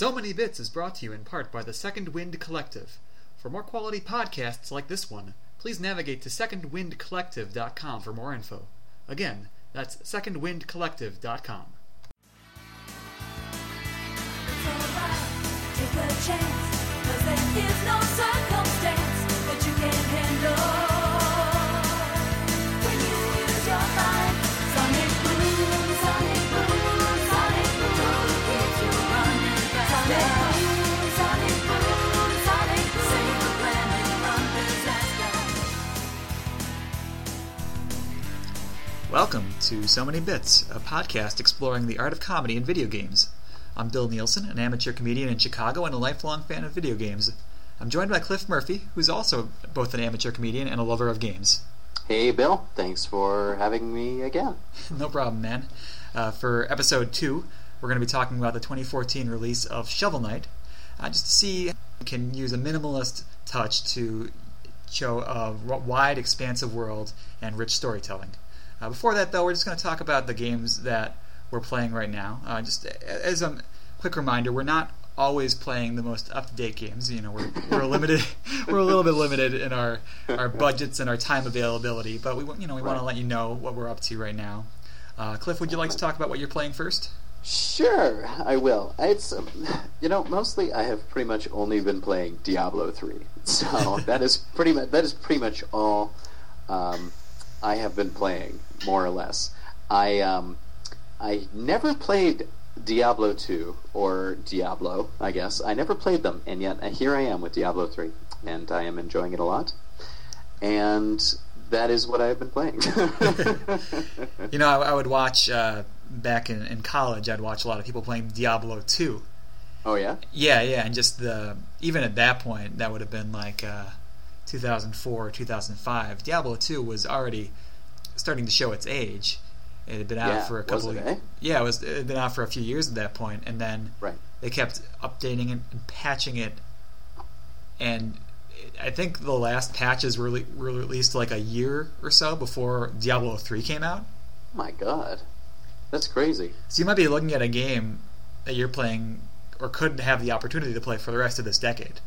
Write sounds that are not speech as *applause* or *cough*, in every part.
So Many Bits is brought to you in part by the Second Wind Collective. For more quality podcasts like this one, please navigate to secondwindcollective.com for more info. Again, that's secondwindcollective.com. It's alright, take a chance, 'cause there is no Welcome to So Many Bits, a podcast exploring the art of comedy in video games. I'm Bill Nielsen, an amateur comedian in Chicago and a lifelong fan of video games. I'm joined by Cliff Murphy, who's also both an amateur comedian and a lover of games. Hey, Bill. Thanks for having me again. *laughs* No problem, man. Uh, for episode two, we're going to be talking about the 2014 release of Shovel Knight, uh, just to see can use a minimalist touch to show a wide, expansive world and rich storytelling. Uh, before that, though, we're just going to talk about the games that we're playing right now. Uh, just as a quick reminder, we're not always playing the most up-to-date games. You know, we're we're limited. *laughs* we're a little bit limited in our our budgets and our time availability, but we want- you know we want to let you know what we're up to right now. Uh, Cliff, would you like to talk about what you're playing first? Sure, I will. It's um, you know mostly I have pretty much only been playing Diablo three, so *laughs* that is pretty much that is pretty much all um, I have been playing more or less. I um, I never played Diablo two or Diablo. I guess I never played them, and yet uh, here I am with Diablo three, and I am enjoying it a lot. And that is what I have been playing. *laughs* You know, I, I would watch uh, back in, in college. I'd watch a lot of people playing Diablo two. oh yeah. Yeah, yeah, and just the even at that point, that would have been like uh, 2004 or 2005. Diablo 2 was already starting to show its age. It had been out Yeah, for a couple it, of eh? yeah, it was it had been out for a few years at that point, and then Right. they kept updating it and patching it, and it- I think the last patches were, re- were released like a year or so before Diablo 3 came out. My God, that's crazy. So you might be looking at a game that you're playing or couldn't have the opportunity to play for the rest of this decade.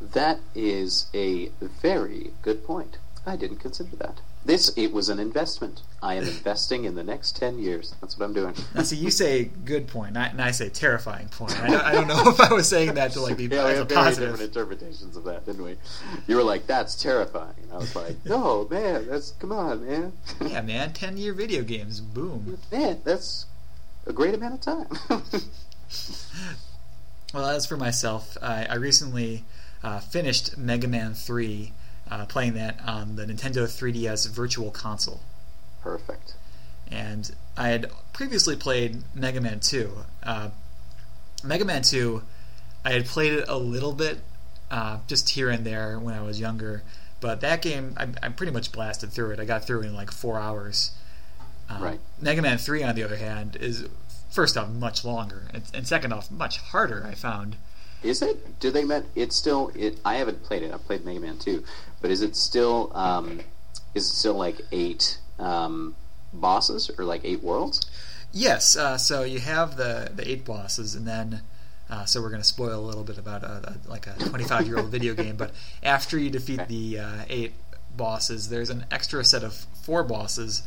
That is a very good point. I didn't consider that. This it was an investment. I am investing in the next ten years. That's what I'm doing. Now, see, you say good point, and I say terrifying point. I don't, I don't know *laughs* if I was saying that to like be yeah, we have very different interpretations of that, didn't we? You were like, "That's terrifying." And I was like, "No, man, that's come on, man. Yeah, man, ten year video games, boom. man, that's a great amount of time." *laughs* Well, as for myself, I, I recently uh, finished Mega Man Three, uh, playing that on the Nintendo 3DS Virtual Console. Perfect. and I had previously played Mega Man 2. Uh, Mega Man 2, I had played it a little bit, uh, just here and there when I was younger, but that game, I, I pretty much blasted through it. I got through it in like four hours. Uh, Right. Mega Man 3, on the other hand, is first off much longer, and, and second off much harder. I found. Is it? Do they meant it's still? It. I haven't played it. I've played Mega Man two, but is it still? Um, is it still like eight um, bosses or like eight worlds? Yes, uh, so you have the the eight bosses, and then uh, so we're going to spoil a little bit about a, a, like a 25 year old *laughs* video game. But after you defeat the uh, eight bosses, there's an extra set of four bosses,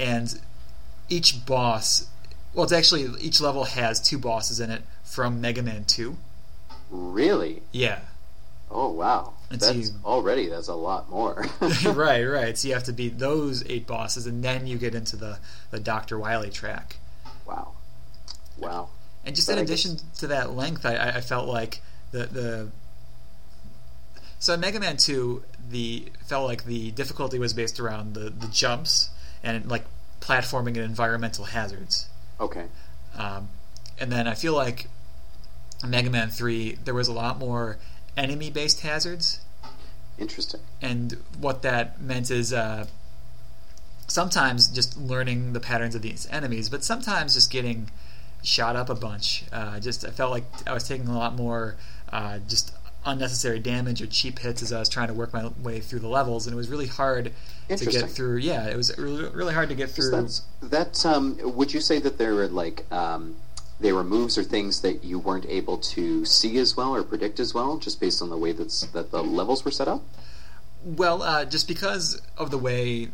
and each boss, well, it's actually each level has two bosses in it from Mega Man 2. Really? Yeah, Oh wow. It's That's you. already that's a lot more. *laughs* *laughs* right, right. So you have to beat those eight bosses, and then you get into the the Doctor Wily track. wow. Wow. And just But in I addition to that length, I, I- felt like the the so in Mega Man Two, the felt like the difficulty was based around the the jumps and like platforming and environmental hazards. Okay. Um, and then I feel like Mega Man Three, there was a lot more enemy based hazards, Interesting. and what that meant is. Uh, Sometimes just learning the patterns of these enemies, but sometimes just getting shot up a bunch. Uh, just I felt like I was taking a lot more uh, just unnecessary damage or cheap hits as I was trying to work my way through the levels, and it was really hard to get through. Yeah, it was really, really hard to get through. That's that. Um, would you say that there were like um, they were moves or things that you weren't able to see as well or predict as well, just based on the way that's that the levels were set up? Well, uh, just because of the way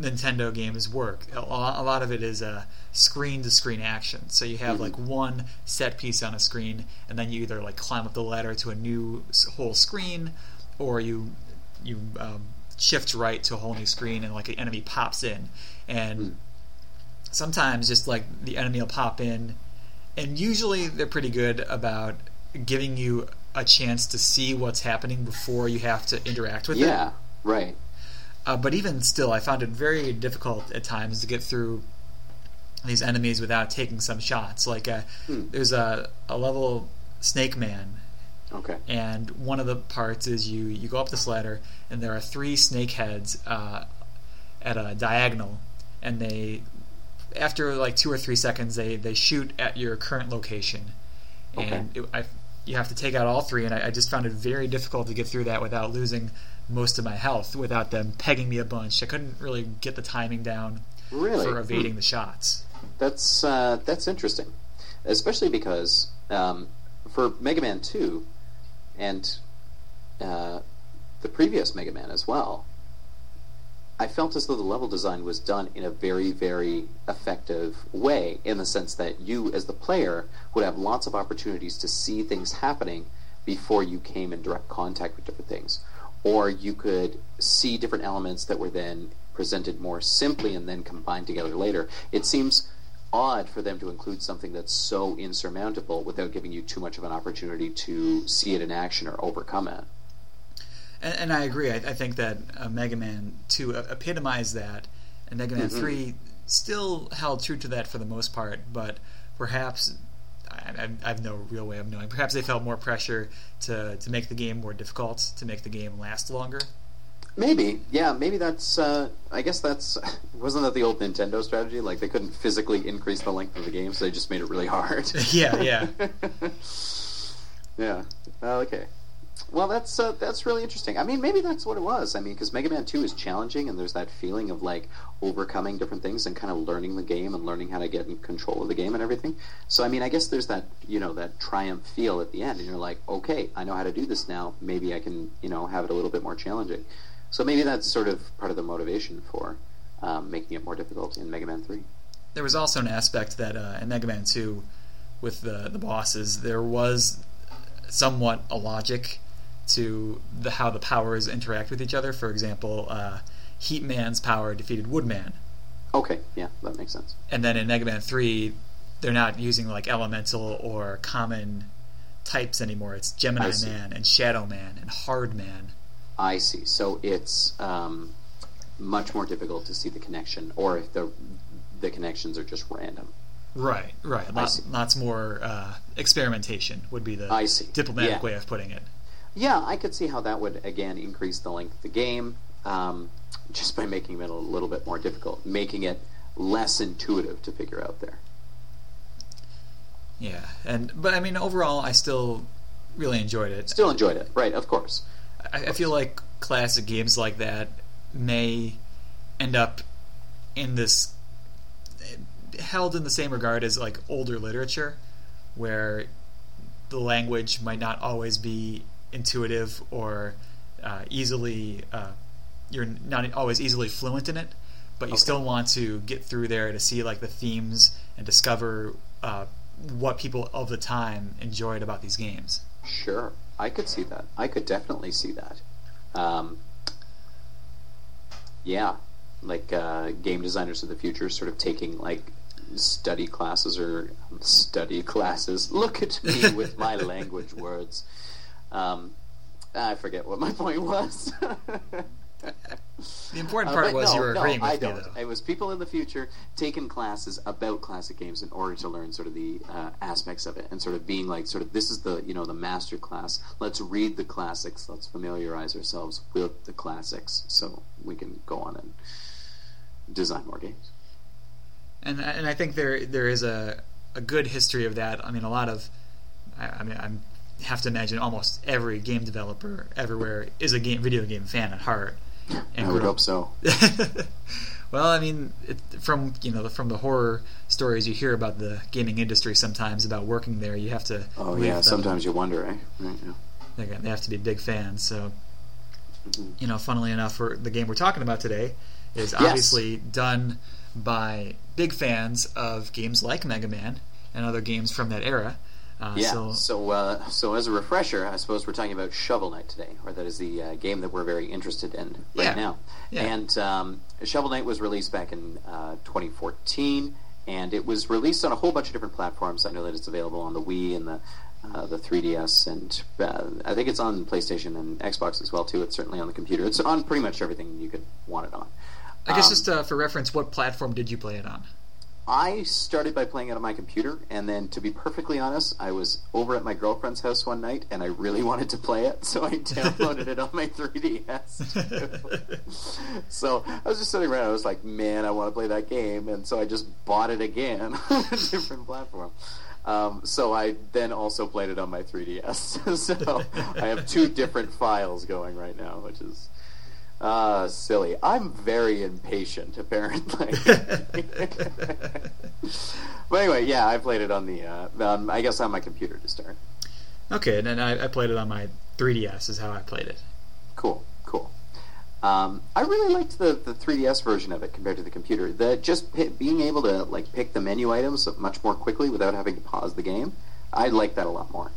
Nintendo games work, a lot, of it is a screen to screen action. So you have Mhm. like one set piece on a screen, and then you either like climb up the ladder to a new whole screen, or you you um, shift right to a whole new screen, and like an enemy pops in, and Mm. sometimes just like the enemy will pop in, and usually they're pretty good about giving you a chance to see what's happening before you have to interact with it. Yeah, right. Uh, but even still, I found it very difficult at times to get through these enemies without taking some shots. Like uh, Hmm. there's a, a level Snake Man, Okay. and one of the parts is you you go up this ladder, and there are three snake heads uh, at a diagonal, and they after like two or three seconds they they shoot at your current location, and it, I you have to take out all three, and I, I just found it very difficult to get through that without losing most of my health, without them pegging me a bunch. I couldn't really get the timing down Really? for evading Hmm. the shots. That's uh, that's interesting, especially because um, for Mega Man Two and uh, the previous Mega Man as well, I felt as though the level design was done in a very very effective way, in the sense that you as the player would have lots of opportunities to see things happening before you came in direct contact with different things, or you could see different elements that were then presented more simply and then combined together later. It seems odd for them to include something that's so insurmountable without giving you too much of an opportunity to see it in action or overcome it. And, and I agree. I, I think that uh, Mega Man 2 epitomized that, and Mega Man Mhm. 3 still held true to that for the most part, but perhaps. I, I have no real way of knowing. Perhaps they felt more pressure to, to make the game more difficult, to make the game last longer. Maybe, yeah, maybe that's. Uh, I guess that's. *laughs* Wasn't that the old Nintendo strategy? Like they couldn't physically increase the length of the game, so they just made it really hard. *laughs* Yeah, yeah. *laughs* yeah. Oh, okay. Well, that's uh, that's really interesting. I mean, maybe that's what it was. I mean, because Mega Man Two is challenging, and there's that feeling of like overcoming different things and kind of learning the game and learning how to get in control of the game and everything. So, I mean, I guess there's that you know that triumph feel at the end, and you're like, okay, I know how to do this now. Maybe I can you know have it a little bit more challenging. So maybe that's sort of part of the motivation for um, making it more difficult in Mega Man Three. There was also an aspect that uh, in Mega Man 2, with the, the bosses, there was somewhat a logic to the how the powers interact with each other. For example, uh, Heat Man's power defeated Woodman. Okay, yeah, that makes sense. and then in Mega Man Three, they're not using like elemental or common types anymore. It's Gemini. Man and Shadow Man and Hard Man. I see. So it's um, much more difficult to see the connection, or if the the connections are just random. Right, right. Lots, lots more uh, experimentation would be the I see. diplomatic Yeah. way of putting it. Yeah, I could see how that would again increase the length of the game, um, just by making it a little bit more difficult, making it less intuitive to figure out there. Yeah, and but I mean overall, I still really enjoyed it. Still enjoyed it, right? Of course. I, I feel like classic games like that may end up in this held in the same regard as like older literature, where the language might not always be intuitive or uh, easily uh, you're not always easily fluent in it, but you Okay. still want to get through there to see like the themes and discover uh, what people of the time enjoyed about these games. Sure, I could see that. I could definitely see that. Um, yeah, like uh, game designers of the future, sort of taking like study classes or um, study classes. Look at me with my *laughs* language words. Um, I forget what my *laughs* point was. The important Uh, part but was no, you were no, agreeing with I me, don't. though. It was people in the future taking classes about classic games in order to learn sort of the uh, aspects of it, and sort of being like, sort of, this is the you know the master class. Let's read the classics. Let's familiarize ourselves with the classics, so we can go on and design more games. and and I think there there is a a good history of that. I mean, a lot of, I, I mean, I have to imagine almost every game developer everywhere is a game video game fan at heart. And I would hope so. *laughs* Well, I mean, it, from you know from the horror stories you hear about the gaming industry sometimes about working there, you have to. Oh yeah, sometimes you wonder, eh? Right, yeah. they, they have to be big fans. So, Mhm. you know, funnily enough, for the game we're talking about today is Yes. obviously done by big fans of games like Mega Man and other games from that era. Uh, Yeah. So, So, uh, so as a refresher, I suppose we're talking about Shovel Knight today, or that is the uh, game that we're very interested in right Yeah. now. Yeah. And um, Shovel Knight was released back in uh, 2014, and it was released on a whole bunch of different platforms. I know that it's available on the Wii and the uh, the 3DS, and uh, I think it's on PlayStation and Xbox as well too. It's certainly on the computer. It's on pretty much everything you could want it on. I guess Um, just uh, for reference, what platform did you play it on? I started by playing it on my computer, and then, to be perfectly honest, I was over at my girlfriend's house one night, and I really wanted to play it, *laughs* so I downloaded it on my 3DS. *laughs* so I was just sitting around, I was like, man, I want to play that game, and so I just bought it again *laughs* on a different platform. Um, so I then also played it on my 3DS. so I have two different files going right now, which is uh, silly. I'm very impatient, apparently. *laughs* *laughs* but anyway, yeah, I played it on the, uh, um, I guess on my computer to start. Okay, and then I, I played it on my 3DS. Is how I played it. Cool, cool. Um, I really liked the, the 3DS version of it compared to the computer. The just pi being able to like pick the menu items much more quickly without having to pause the game. I like that a lot more.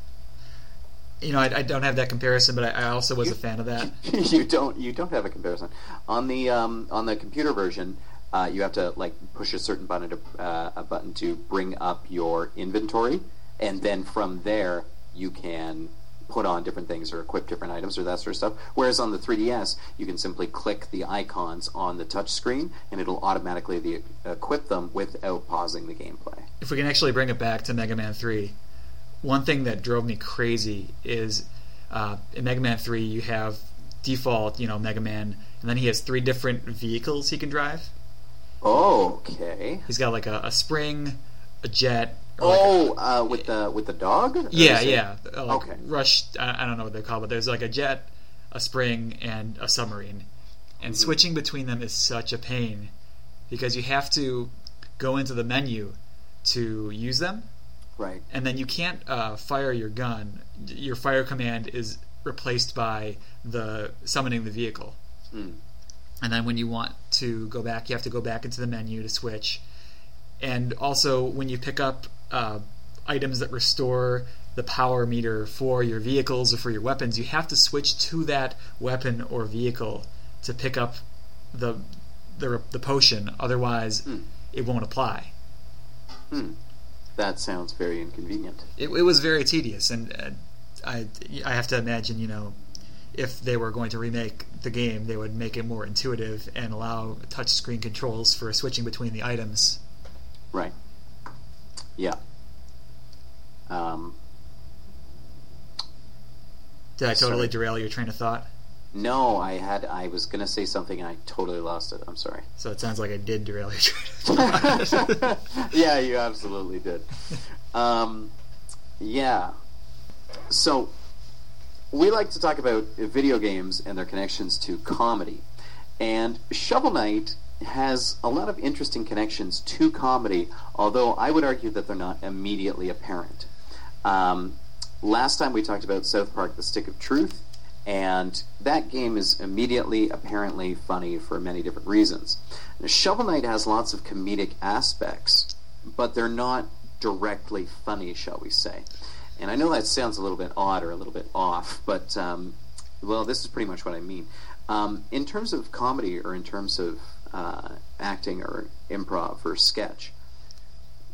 You know, I, I don't have that comparison, but I, I also was a fan of that. *laughs* you don't you don't have a comparison on the um, on the computer version. Uh, you have to like push a certain button to uh, a button to bring up your inventory, and then from there you can put on different things or equip different items or that sort of stuff. Whereas on the 3DS, you can simply click the icons on the touch screen, and it'll automatically the, equip them without pausing the gameplay. If we can actually bring it back to Mega Man 3, one thing that drove me crazy is uh, in Mega Man 3 you have default, you know, Mega Man, and then he has three different vehicles he can drive. Okay. He's got like a, a spring, a jet. or like a- Oh, uh, with the with the dog? Or yeah, yeah. uh, Like Okay. Rush. I, I don't know what they're called, but there's like a jet, a spring, and a submarine. And Mm-hmm. switching between them is such a pain because you have to go into the menu to use them, Right. and then you can't uh, fire your gun. Your fire command is replaced by the summoning the vehicle. Mm. And then when you want to go back, you have to go back into the menu to switch. And also, when you pick up uh, items that restore the power meter for your vehicles or for your weapons, you have to switch to that weapon or vehicle to pick up the the, the potion. Otherwise, Hmm. it won't apply. Hmm. That sounds very inconvenient. It, it was very tedious, and uh, I I have to imagine, you know, if they were going to remake the game, they would make it more intuitive and allow touch screen controls for switching between the items. Right. Yeah. Um, Did I totally Sorry. derail your train of thought? No, I had. I was going to say something and I totally lost it. I'm sorry. So it sounds like I did derail your train of thought. yeah, you absolutely did. Um, yeah. So, we like to talk about video games and their connections to comedy. And Shovel Knight has a lot of interesting connections to comedy, although I would argue that they're not immediately apparent. Um, last time we talked about South Park The Stick of Truth, and that game is immediately apparently funny for many different reasons. Now, Shovel Knight has lots of comedic aspects, but they're not directly funny, shall we say. And I know that sounds a little bit odd or a little bit off, but um, well, this is pretty much what I mean. Um, in terms of comedy or in terms of uh, acting or improv or sketch,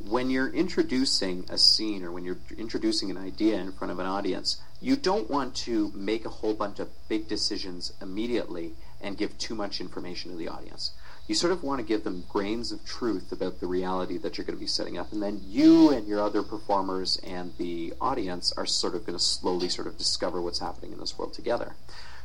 when you're introducing a scene or when you're introducing an idea in front of an audience, you don't want to make a whole bunch of big decisions immediately and give too much information to the audience. You sort of want to give them grains of truth about the reality that you're going to be setting up, and then you and your other performers and the audience are sort of going to slowly sort of discover what's happening in this world together.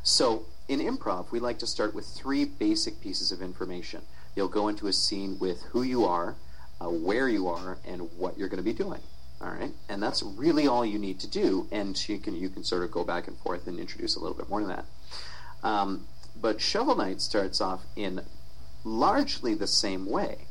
So, in improv, we like to start with three basic pieces of information. You'll go into a scene with who you are, uh, where you are, and what you're going to be doing. All right, and that's really all you need to do. And you can you can sort of go back and forth and introduce a little bit more to that. Um, but Shovel Knight starts off in largely the same way.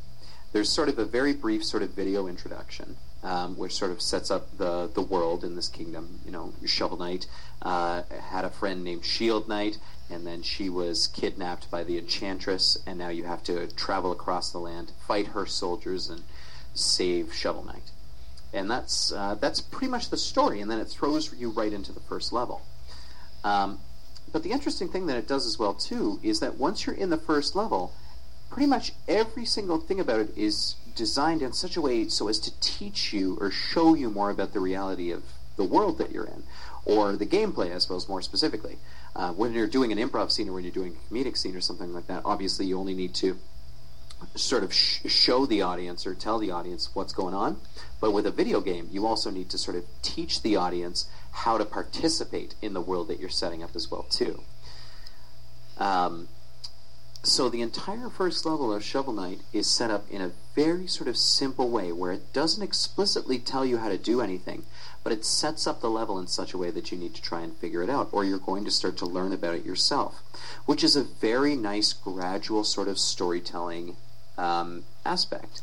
There's sort of a very brief sort of video introduction, um, which sort of sets up the the world in this kingdom. You know, Shovel Knight uh, had a friend named Shield Knight, and then she was kidnapped by the Enchantress, and now you have to travel across the land, fight her soldiers, and save Shovel Knight. And that's uh, that's pretty much the story, and then it throws you right into the first level. Um, but the interesting thing that it does as well too is that once you're in the first level, pretty much every single thing about it is designed in such a way so as to teach you or show you more about the reality of the world that you're in, or the gameplay, I suppose, more specifically. Uh, when you're doing an improv scene or when you're doing a comedic scene or something like that, obviously you only need to sort of sh- show the audience or tell the audience what's going on. But with a video game, you also need to sort of teach the audience how to participate in the world that you're setting up as well too. Um, so the entire first level of Shovel Knight is set up in a very sort of simple way where it doesn't explicitly tell you how to do anything, but it sets up the level in such a way that you need to try and figure it out, or you're going to start to learn about it yourself, which is a very nice gradual sort of storytelling um, aspect.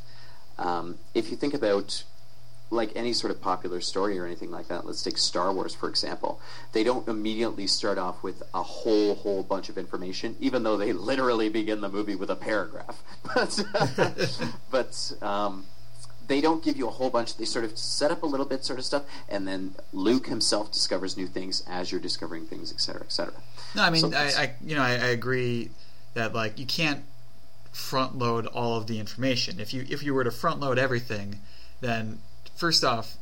Um, if you think about like any sort of popular story or anything like that, let's take Star Wars for example. They don't immediately start off with a whole whole bunch of information, even though they literally begin the movie with a paragraph. *laughs* But *laughs* but um, they don't give you a whole bunch. They sort of set up a little bit sort of stuff, and then Luke himself discovers new things as you're discovering things, etc., etc. No, I mean, So I, I, you know, I, I agree that like you can't front load all of the information. If you if you were to front load everything, then first off,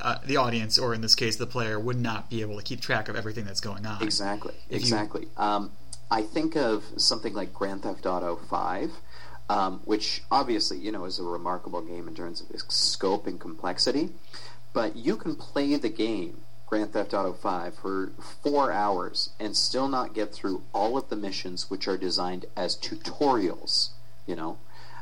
uh, the audience, or in this case, the player, would not be able to keep track of everything that's going on. Exactly. If you- exactly. Um, I think of something like Grand Theft Auto Five, um, which obviously you know is a remarkable game in terms of its scope and complexity, but you can play the game Grand Theft Auto Five for four hours and still not get through all of the missions, which are designed as tutorials. You know.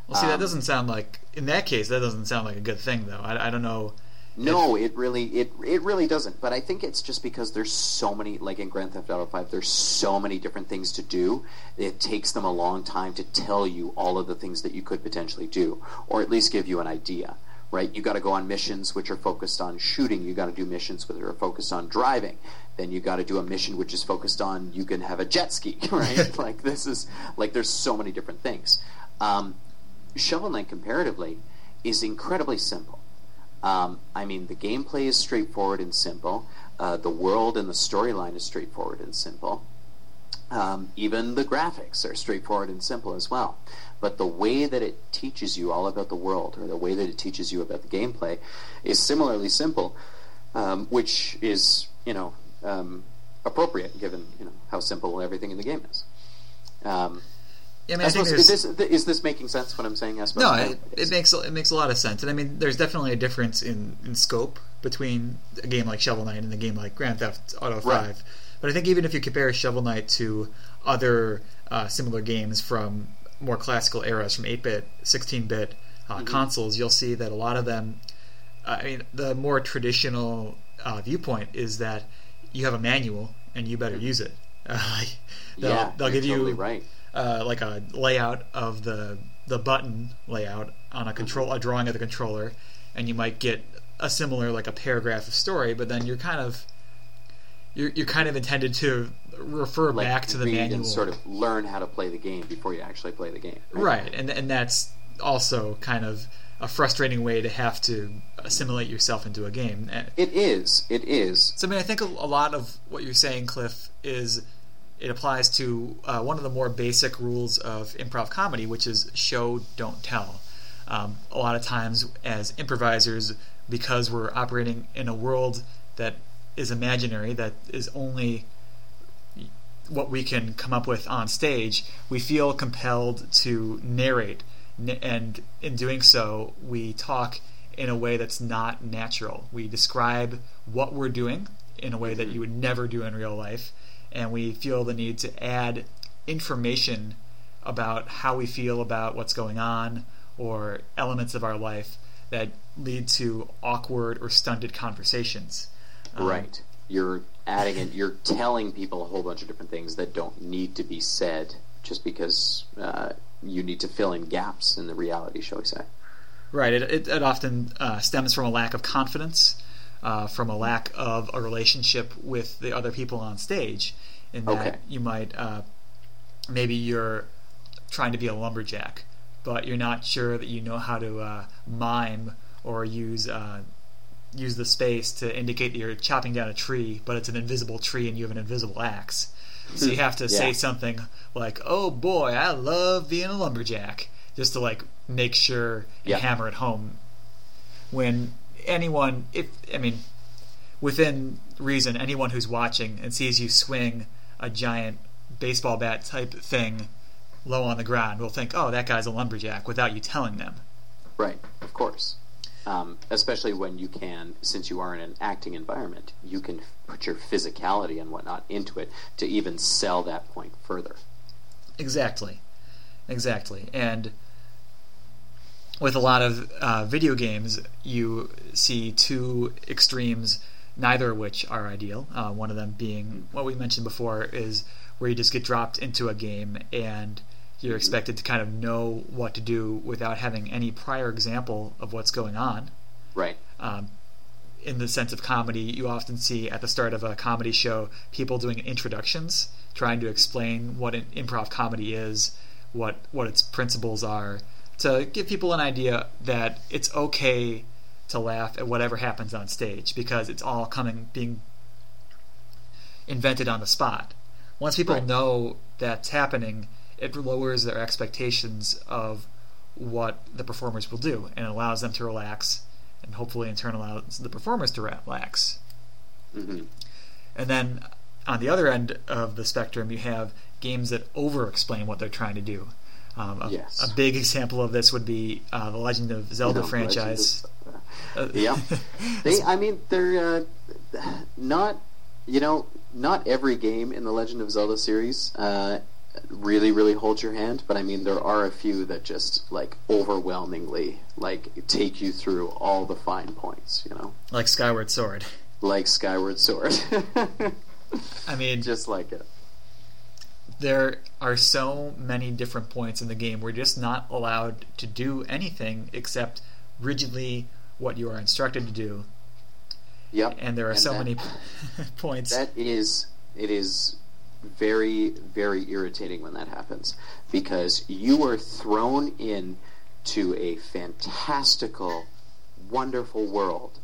Well, see, that Um, doesn't sound like in that case that doesn't sound like a good thing, though. I, I don't know. No, it really it it really doesn't. But I think it's just because there's so many like in Grand Theft Auto 5 there's so many different things to do. It takes them a long time to tell you all of the things that you could potentially do or at least give you an idea. Right? You got to go on missions which are focused on shooting. You got to do missions which are focused on driving. Then you got to do a mission which is focused on you can have a jet ski, *laughs* right? *laughs* like this is like there's so many different things. Um, Shovel Knight comparatively is incredibly simple. Um, I mean, the gameplay is straightforward and simple. Uh, the world and the storyline is straightforward and simple. Um, even the graphics are straightforward and simple as well. But the way that it teaches you all about the world, or the way that it teaches you about the gameplay, is similarly simple, um, which is, you know, um, appropriate given you know how simple everything in the game is. Um, I mean, I I think suppose, is this is this making sense? What I'm saying? I suppose no, it, it makes it makes a lot of sense, and I mean, there's definitely a difference in, in scope between a game like Shovel Knight and a game like Grand Theft Auto Five. But I think even if you compare Shovel Knight to other uh, similar games from more classical eras, from 8-bit, 16-bit uh, Mm-hmm. consoles, you'll see that a lot of them. Uh, I mean, the more traditional uh, viewpoint is that you have a manual and you better use it. Uh, *laughs* like, they'll, Mm-hmm. yeah, they'll you're give totally you right. Uh, like a layout of the the button layout on a control a drawing of the controller, and you might get a similar like a paragraph of story, but then you're kind of you're you're kind of intended to refer like back to the manual, and sort of learn how to play the game before you actually play the game. right? And and that's also kind of a frustrating way to have to assimilate yourself into a game. It is. It is. So I mean, I think a, a lot of what you're saying, Cliff, is it applies to uh, one of the more basic rules of improv comedy, which is show, don't tell. Um, a lot of times, as improvisers, because we're operating in a world that is imaginary, that is only what we can come up with on stage, we feel compelled to narrate, and in doing so, we talk in a way that's not natural. We describe what we're doing in a way that you would never do in real life, and we feel the need to add information about how we feel about what's going on or elements of our life that lead to awkward or stunted conversations. Um, Right. You're adding it. You're telling people a whole bunch of different things that don't need to be said just because uh, you need to fill in gaps in the reality, shall we say? Right. It, it, it often uh, stems from a lack of confidence, uh, from a lack of a relationship with the other people on stage. In that Okay. you might, uh, maybe you're trying to be a lumberjack, but you're not sure that you know how to uh, mime or use uh, use the space to indicate that you're chopping down a tree, but it's an invisible tree and you have an invisible axe. So you have to say something like, "Oh boy, I love being a lumberjack," just to like make sure and Yeah. hammer it home. When anyone, if I mean, within reason, anyone who's watching and sees you swing a giant baseball bat type thing low on the ground will think, "Oh, that guy's a lumberjack," without you telling them. Right, of course. Um, especially when you can, since you are in an acting environment, you can f- put your physicality and whatnot into it to even sell that point further. Exactly, exactly, and with a lot of uh, video games, you see two extremes, neither of which are ideal. Uh, one of them being what we mentioned before is where you just get dropped into a game and you're expected to kind of know what to do without having any prior example of what's going on. Right. Um, in the sense of comedy, you often see at the start of a comedy show people doing introductions, trying to explain what an improv comedy is, what what its principles are, to give people an idea that it's okay to laugh at whatever happens on stage because it's all coming being invented on the spot. Once people Right. know that's happening, it lowers their expectations of what the performers will do and allows them to relax and hopefully in turn allows the performers to relax. hmm And then on the other end of the spectrum, you have games that over explain what they're trying to do. Um, a, Yes. a big example of this would be uh, the Legend of Zelda No, franchise. Uh, Yeah. *laughs* They, I mean, they're uh, not, you know, not every game in the Legend of Zelda series uh, really, really holds your hand, but I mean, there are a few that just, like, overwhelmingly, like, take you through all the fine points, you know? like Skyward Sword. Like Skyward Sword. *laughs* I mean, just like it. There are so many different points in the game where you're just not allowed to do anything except rigidly what you are instructed to do. Yep. And there are so that- many *laughs* points. That is, it is very, very irritating when that happens because you are thrown in to a fantastical, wonderful world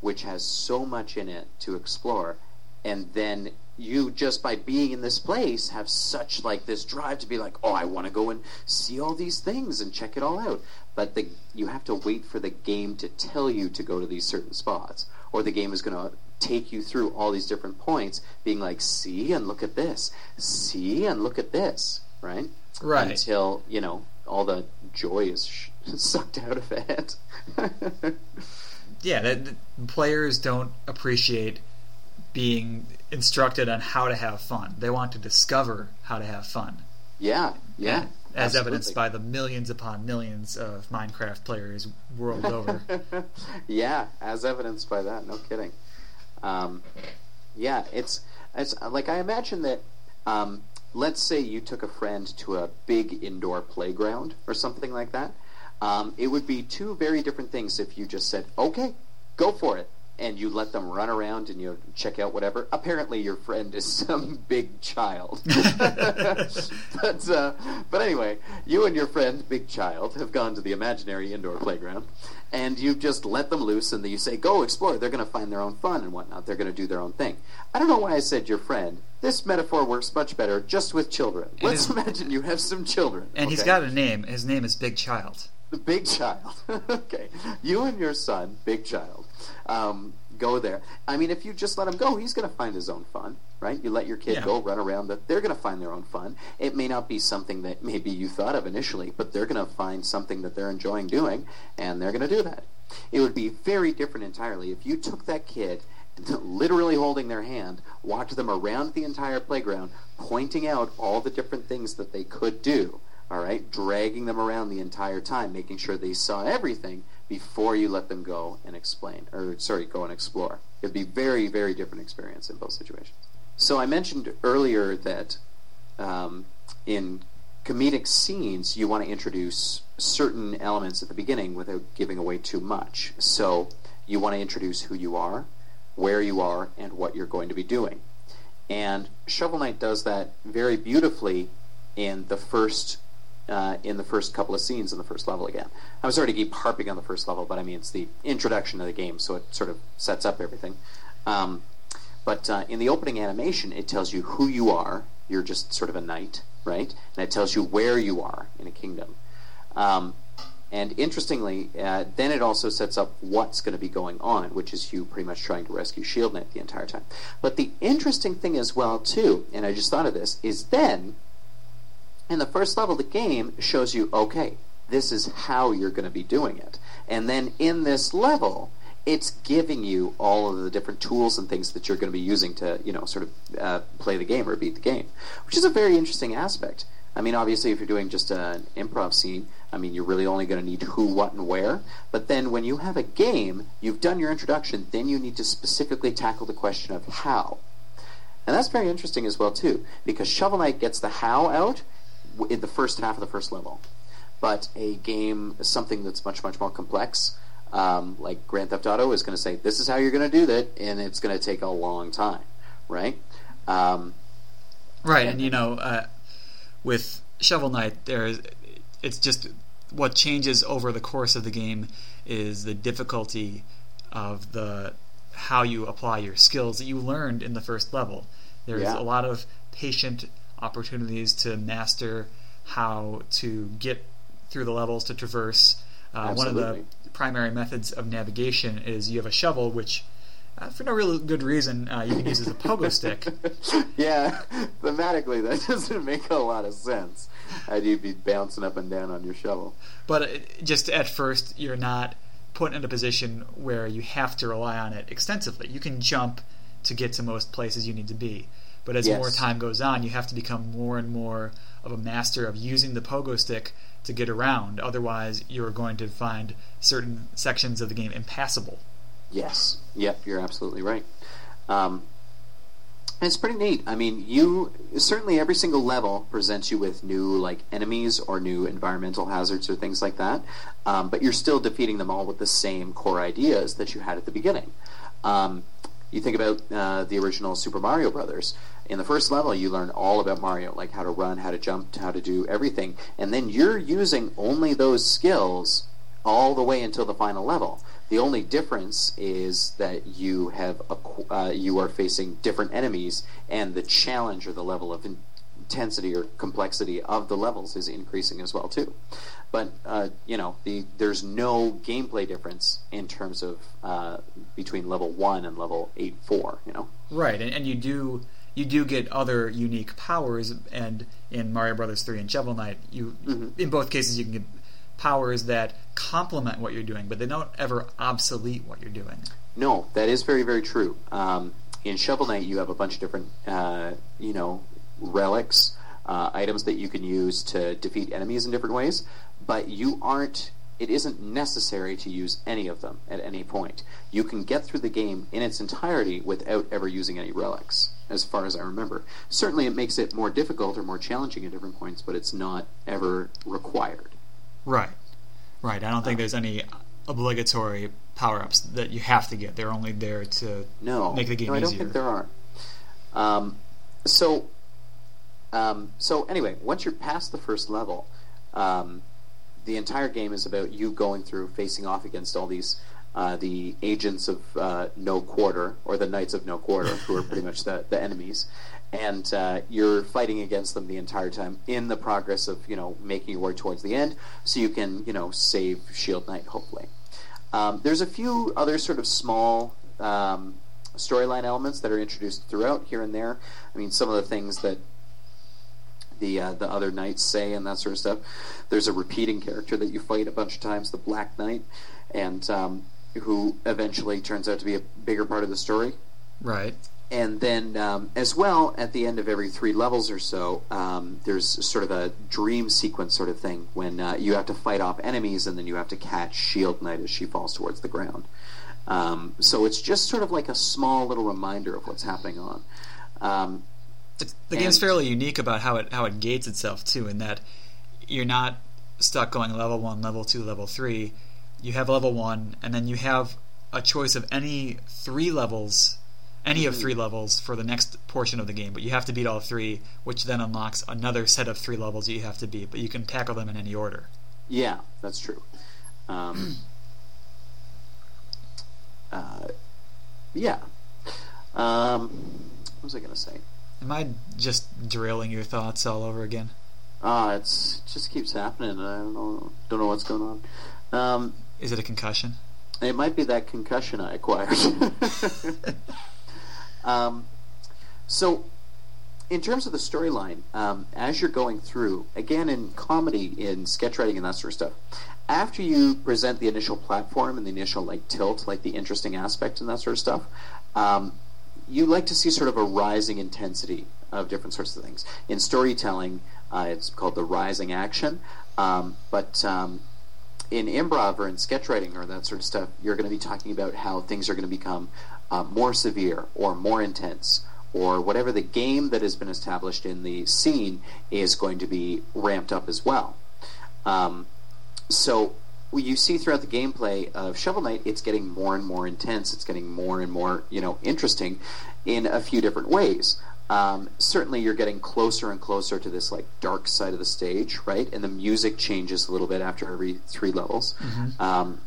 which has so much in it to explore, and then you just by being in this place have such like this drive to be like, oh, I want to go and see all these things and check it all out. But the you have to wait for the game to tell you to go to these certain spots, or the game is going to take you through all these different points, being like, see and look at this, see and look at this, right? Right. Until you know all the joy is sh- *laughs* sucked out of it. *laughs* yeah, that, that players don't appreciate being instructed on how to have fun. They want to discover how to have fun. yeah, yeah. As evidenced by the millions upon millions of Minecraft players world *laughs* over. yeah, as evidenced by that. No kidding. Um, yeah, it's it's like I imagine that. Um, let's say you took a friend to a big indoor playground or something like that. Um, it would be two very different things if you just said, "Okay, go for it," and you let them run around and you check out whatever. Apparently, your friend is *laughs* some big child. *laughs* but uh, but anyway, you and your friend, big child, have gone to the imaginary indoor playground, and you just let them loose, and you say, "Go explore." They're going to find their own fun and whatnot. They're going to do their own thing. I don't know why I said your friend. This metaphor works much better just with children. Let's is- imagine you have some children, and he's got a name. His name is Big Child. The big child. *laughs* okay. You and your son, big child, um, go there. I mean, if you just let him go, he's going to find his own fun, right? You let your kid Yeah. go run around. The, they're going to find their own fun. It may not be something that maybe you thought of initially, but they're going to find something that they're enjoying doing, and they're going to do that. It would be very different entirely if you took that kid *laughs* literally holding their hand, walked them around the entire playground, pointing out all the different things that they could do. All right, dragging them around the entire time, making sure they saw everything before you let them go and explain, or sorry, go and explore. It'd be very, very different experience in both situations. So I mentioned earlier that um, in comedic scenes, you want to introduce certain elements at the beginning without giving away too much. So you want to introduce who you are, where you are, and what you're going to be doing. And Shovel Knight does that very beautifully in the first uh, in the first couple of scenes in the first level again. I'm sorry to keep harping on the first level, but I mean it's the introduction of the game, so it sort of sets up everything. Um, but uh, in the opening animation, it tells you who you are. You're just sort of a knight, right? And it tells you where you are in a kingdom. Um, and interestingly, uh, then it also sets up what's going to be going on, which is you pretty much trying to rescue Shield Knight the entire time. But the interesting thing as well, too, and I just thought of this, is then in the first level, of the game shows you, okay, this is how you're going to be doing it. And then in this level, it's giving you all of the different tools and things that you're going to be using to, you know, sort of uh, play the game or beat the game, which is a very interesting aspect. I mean, obviously, if you're doing just an improv scene, I mean, you're really only going to need who, what, and where. But then when you have a game, you've done your introduction, then you need to specifically tackle the question of how. And that's very interesting as well, too, because Shovel Knight gets the how out in the first half of the first level. But a game, something that's much, much more complex, um, like Grand Theft Auto, is going to say, this is how you're going to do that, and it's going to take a long time, right? Um, Right, and you know, uh, with Shovel Knight, there's it's just what changes over the course of the game is the difficulty of the how you apply your skills that you learned in the first level. There's Yeah. a lot of patient opportunities to master how to get through the levels to traverse. Uh, one of the primary methods of navigation is you have a shovel, which, uh, for no real good reason, uh, you can use as a pogo stick. *laughs* yeah, thematically, that *laughs* doesn't make a lot of sense. How do you be bouncing up and down on your shovel? But it, just at first, you're not put in a position where you have to rely on it extensively. You can jump to get to most places you need to be. But as Yes. more time goes on, you have to become more and more of a master of using the pogo stick to get around. Otherwise, you're going to find certain sections of the game impassable. Yes. Yep, you're absolutely right. Um, it's pretty neat. I mean, you certainly every single level presents you with new like enemies or new environmental hazards or things like that. Um, but you're still defeating them all with the same core ideas that you had at the beginning. Um, you think about uh, the original Super Mario Brothers. In the first level, you learn all about Mario, like how to run, how to jump, how to do everything, and then you're using only those skills all the way until the final level. The only difference is that you have uh, you are facing different enemies, and the challenge or the level of intensity or complexity of the levels is increasing as well too. But uh, you know, the, there's no gameplay difference in terms of uh, between level one and level eight four. You know, Right, and, and you do you do get other unique powers, and in Mario Brothers three and Shovel Knight, you Mhm. in both cases you can get powers that complement what you're doing, but they don't ever obsolete what you're doing. No, that is very, very true. Um, in Shovel Knight, you have a bunch of different, uh, you know, relics, uh, items that you can use to defeat enemies in different ways, but you aren't. It isn't necessary to use any of them at any point. You can get through the game in its entirety without ever using any relics, as far as I remember. Certainly, it makes it more difficult or more challenging at different points, but it's not ever required. Right, right. I don't think there's any obligatory power ups that you have to get. They're only there to No, make the game no, I don't easier. think there are. Um, so, um, so anyway, once you're past the first level, um, the entire game is about you going through, facing off against all these uh, the agents of uh, No Quarter or the Knights of No Quarter, who are pretty much the, the enemies, and uh, you're fighting against them the entire time in the progress of you know making your way towards the end, so you can you know save Shield Knight hopefully. Um, there's a few other sort of small um, storyline elements that are introduced throughout here and there. I mean, some of the things that the uh, the other knights say and that sort of stuff. There's a repeating character that you fight a bunch of times, the Black Knight, and um, who eventually turns out to be a bigger part of the story. right. And then, um, as well, at the end of every three levels or so, um, there's sort of a dream sequence sort of thing when uh, you have to fight off enemies and then you have to catch Shield Knight as she falls towards the ground. Um, so it's just sort of like a small little reminder of what's happening on. The game's fairly unique about how it how it gates itself too, in that you're not stuck going level one, level two, level three. You have level one, and then you have a choice of any three levels, any of Mhm. three levels for the next portion of the game. But you have to beat all three, which then unlocks another set of three levels that you have to beat. But you can tackle them in any order. Yeah, that's true. Um, *clears throat* uh, yeah. Um, what was I going to say? Am I just derailing your thoughts all over again? Ah, it's it just keeps happening. I don't know, don't know what's going on. Um, Is it a concussion? it might be that concussion I acquired. *laughs* um, so, in terms of the storyline, um, as you're going through, again in comedy, in sketch writing, and that sort of stuff, after you present the initial platform and the initial like tilt, like the interesting aspect and that sort of stuff, um, you like to see sort of a rising intensity of different sorts of things. In storytelling, uh, it's called the rising action, um, but um, in improv or in sketch writing or that sort of stuff, you're going to be talking about how things are going to become uh, more severe or more intense, or whatever the game that has been established in the scene is going to be ramped up as well. Um, so you see throughout the gameplay of Shovel Knight, it's getting more and more intense. It's getting more and more, you know, interesting in a few different ways. Um, certainly, you're getting closer and closer to this like dark side of the stage, right? And the music changes a little bit after every three levels. Um,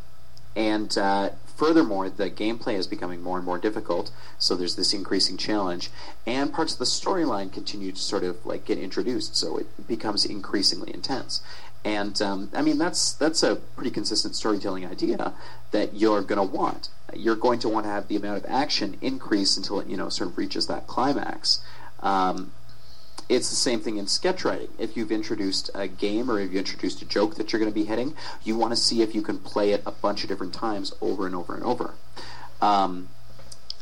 and uh, furthermore, the gameplay is becoming more and more difficult. So there's this increasing challenge, and parts of the storyline continue to sort of like get introduced. So it becomes increasingly intense. And um, I mean that's that's a pretty consistent storytelling idea that you're going to want. You're going to want to have the amount of action increase until it you know sort of reaches that climax. Um, it's the same thing in sketch writing. If you've introduced a game or if you introduced a joke that you're going to be hitting, you want to see if you can play it a bunch of different times over and over and over. Um,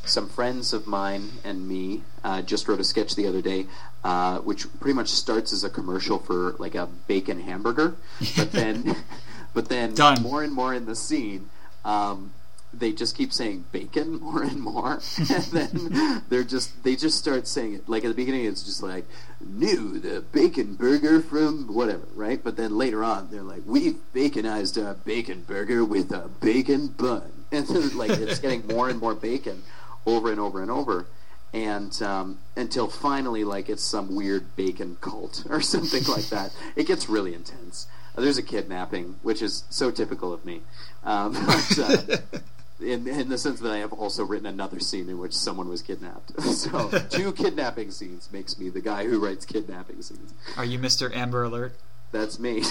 some friends of mine and me uh, just wrote a sketch the other day, uh, which pretty much starts as a commercial for like a bacon hamburger, but then, *laughs* but then Done. more and more in the scene, um, they just keep saying bacon *laughs* more and more, *laughs* and then they're just they just start saying it. Like at the beginning, it's just like new the bacon burger from whatever, right? But then later on, they're like we've baconized our bacon burger with a bacon bun, and like it's getting more and more bacon over and over and over. And um, until finally, like it's some weird bacon cult *laughs* or something like that, it gets really intense. Uh, there's a kidnapping, which is so typical of me. Um, *laughs* but, uh, in, in the sense that I have also written another scene in which someone was kidnapped. *laughs* so two kidnapping scenes makes me the guy who writes kidnapping scenes. Are you Mr. Amber Alert? That's me.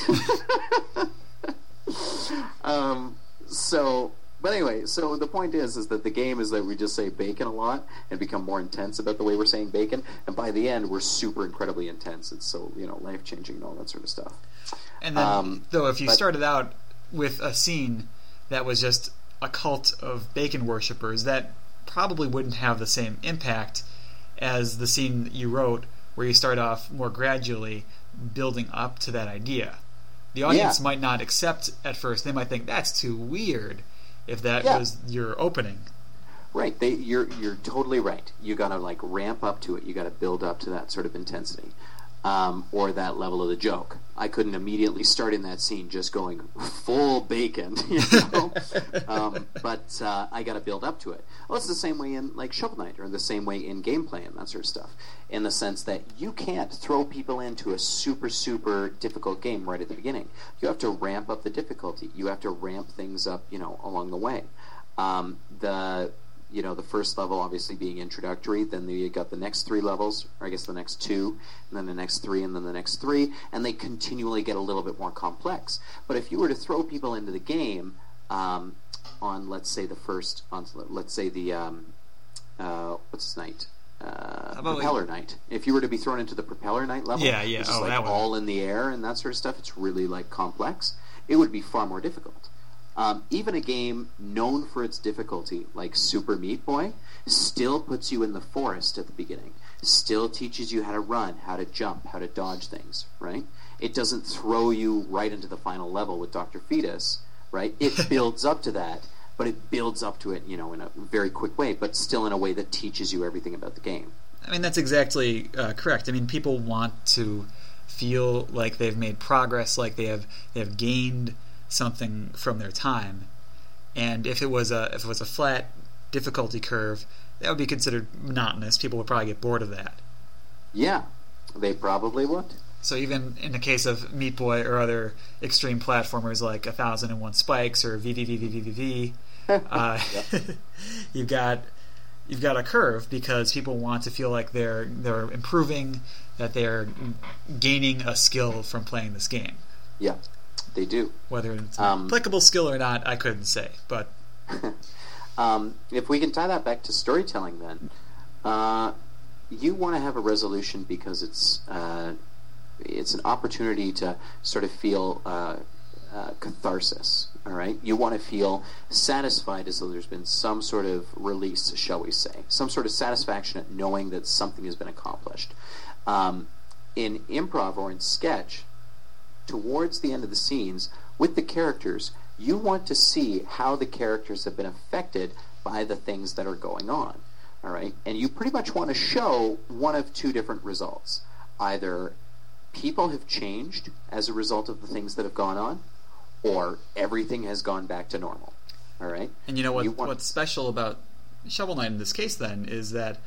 um, so, but anyway, so the point is, is that the game is that we just say bacon a lot and become more intense about the way we're saying bacon, and by the end, we're super incredibly intense. It's so you know life changing and all that sort of stuff. And then, Um, though, if you but- started out with a scene that was just a cult of bacon worshippers, that probably wouldn't have the same impact as the scene that you wrote, where you start off more gradually building up to that idea. The audience Yeah. might not accept at first; they might think that's too weird. If that Yeah. was your opening, Right. They, you're you're totally right. You got to like ramp up to it. You got to build up to that sort of intensity, um, or that level of the joke. I couldn't immediately start in that scene just going full bacon, *laughs* you know. um, but uh, I got to build up to it. Well, it's the same way in like Shovel Knight, or the same way in gameplay and that sort of stuff. In the sense that you can't throw people into a super super difficult game right at the beginning. You have to ramp up the difficulty. You have to ramp things up, you know, along the way. Um, the you know the first level obviously being introductory then you got the next three levels or i guess the next two and then the next three and then the next three and they continually get a little bit more complex. But if you were to throw people into the game um, on let's say the first on let's say the um, uh, what's his night uh, about like- Propeller Knight if you were to be thrown into the Propeller Knight level Yeah, yeah. which is Oh, like all in the air and that sort of stuff it's really like complex. It would be far more difficult um, even a game known for its difficulty, like Super Meat Boy, still puts you in the forest at the beginning. Still teaches you how to run, how to jump, how to dodge things, right? It doesn't throw you right into the final level with Dr. Fetus, right? It *laughs* builds up to that, but it builds up to it, you know, in a very quick way, but still in a way that teaches you everything about the game. I mean, that's exactly uh, correct. I mean, people want to feel like they've made progress, like they have they have gained something from their time. And if it was a if it was a flat difficulty curve, that would be considered monotonous. People would probably get bored of that. Yeah, they probably would. So even in the case of Meat Boy or other extreme platformers like A Thousand and One Spikes or VVVVVV, *laughs* uh, *laughs* you've got you've got a curve because people want to feel like they're they're improving, that they're gaining a skill from playing this game. Yeah, they do. Whether it's an Um, applicable skill or not, I couldn't say. But *laughs* Um, if we can tie that back to storytelling, then uh, you want to have a resolution because it's uh, it's an opportunity to sort of feel uh, uh, catharsis. All right, you want to feel satisfied as though there's been some sort of release, shall we say, some sort of satisfaction at knowing that something has been accomplished. Um, in improv or in sketch, towards the end of the scenes with the characters, you want to see how the characters have been affected by the things that are going on. All right? And you pretty much want to show one of two different results. Either people have changed as a result of the things that have gone on, or everything has gone back to normal. All right? And you know what? You want- what's special about Shovel Knight in this case, then, is that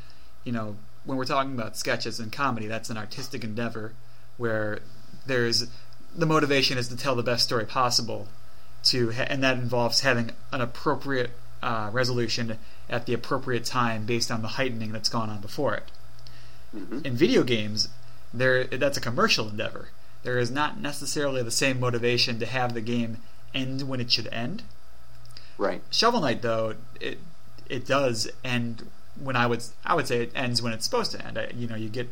you know when we're talking about sketches and comedy, that's an artistic endeavor where there's the motivation is to tell the best story possible, to ha- and that involves having an appropriate uh, resolution at the appropriate time based on the heightening that's gone on before it. Mhm. In video games, there that's a commercial endeavor. There is not necessarily the same motivation to have the game end when it should end. Right. Shovel Knight, though, it it does end when I would I would say it ends when it's supposed to end. I, you know, you get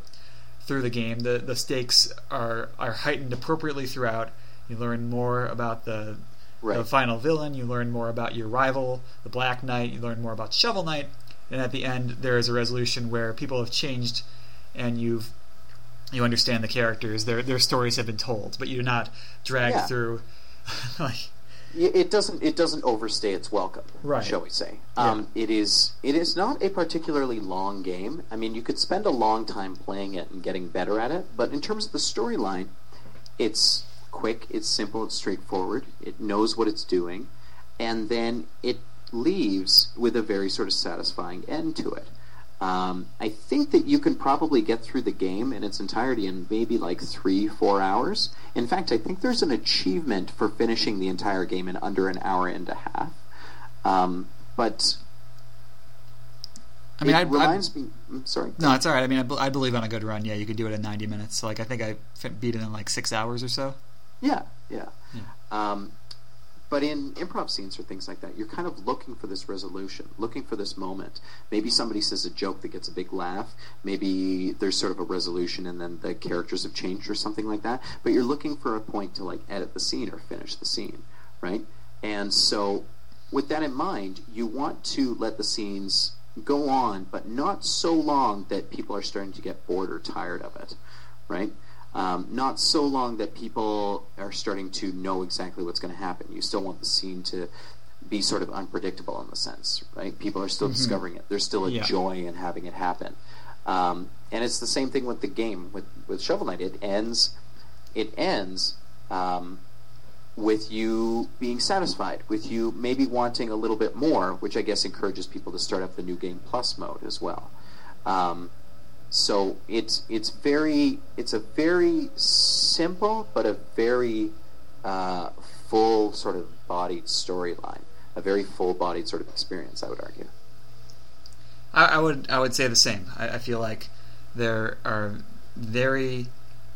through the game, the the stakes are are heightened appropriately throughout. You learn more about the the final villain. You learn more about your rival, the Black Knight. You learn more about Shovel Knight, and at the end, there is a resolution where people have changed, and you've you understand the characters. Their their stories have been told, but you're not dragged Yeah. through *laughs* like it doesn't it doesn't overstay its welcome Right. shall we say. Um, it is it is not a particularly long game. I mean you could spend a long time playing it and getting better at it but in terms of the storyline it's quick it's simple it's straightforward it knows what it's doing and then it leaves with a very sort of satisfying end to it um, I think that you can probably get through the game in its entirety in maybe like three, four hours. In fact, I think there's an achievement for finishing the entire game in under an hour and a half. Um, but I mean, it I, I, reminds me. I'm sorry. No, it's all right. I mean, I, I believe on a good run, yeah, you could do it in 90 minutes. Like, I think I beat it in like six hours or so. Yeah, yeah. Yeah. Um, but in improv scenes or things like that, you're kind of looking for this resolution, looking for this moment. Maybe somebody says a joke that gets a big laugh. Maybe there's sort of a resolution and then the characters have changed or something like that. But you're looking for a point to like edit the scene or finish the scene, right? And so, with that in mind, you want to let the scenes go on, but not so long that people are starting to get bored or tired of it, right? Um, not so long that people are starting to know exactly what's going to happen. You still want the scene to be sort of unpredictable in the sense, right? People are still discovering it. There's still a Yeah. joy in having it happen. Um, and it's the same thing with the game with with Shovel Knight. It ends. It ends um, with you being satisfied, with you maybe wanting a little bit more, which I guess encourages people to start up the new game plus mode as well. Um, so it's it's very it's a very simple but a very uh, full sort of bodied storyline, a very full bodied sort of experience. I would argue. I, I would I would say the same. I, I feel like there are very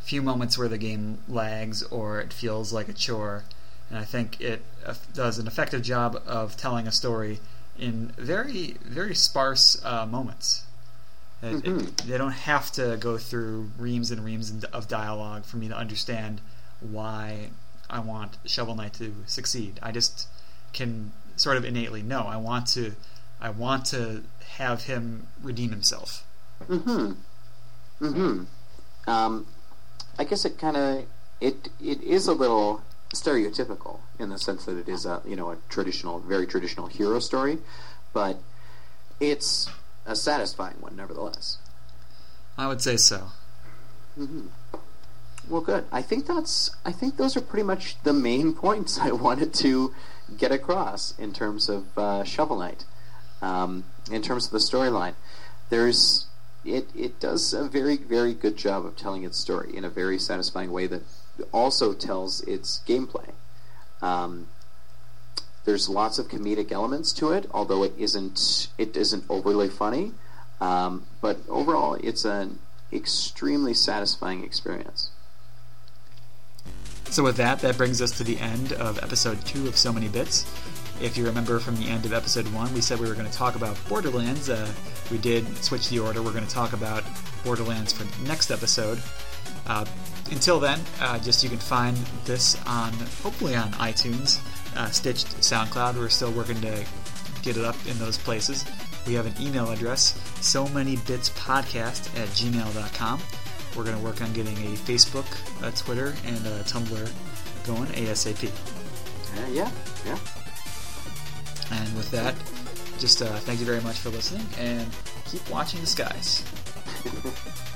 few moments where the game lags or it feels like a chore, and I think it uh, does an effective job of telling a story in very very sparse uh, moments. It- it- they don't have to go through reams and reams of dialogue for me to understand why I want Shovel Knight to succeed. I just can sort of innately know I want to I want to have him redeem himself. Hmm. Hmm. Um, I guess it kind of it it is a little stereotypical in the sense that it is a you know a traditional, very traditional hero story, but it's a satisfying one nevertheless. I would say so. Well, good. I think that's. I think those are pretty much the main *laughs* points I wanted to get across in terms of uh, Shovel Knight. Um, in terms of the storyline, there's it. It does a very, very good job of telling its story in a very satisfying way that also tells its gameplay. Um, there's lots of comedic elements to it, although it isn't. It isn't overly funny. Um, but overall, it's an extremely satisfying experience. So with that, that brings us to the end of episode two of So Many Bits. If you remember from the end of episode one, we said we were going to talk about Borderlands. Uh, we did switch the order. We're going to talk about Borderlands for next episode. Uh, until then, uh, just you can find this on hopefully on iTunes, uh, Stitcher, SoundCloud. We're still working to get it up in those places. We have an email address, so many bits podcast at gmail.com. We're going to work on getting a Facebook, a Twitter, and a Tumblr going ASAP. Uh, yeah, yeah. And with that, just uh, thank you very much for listening and keep watching the skies. *laughs*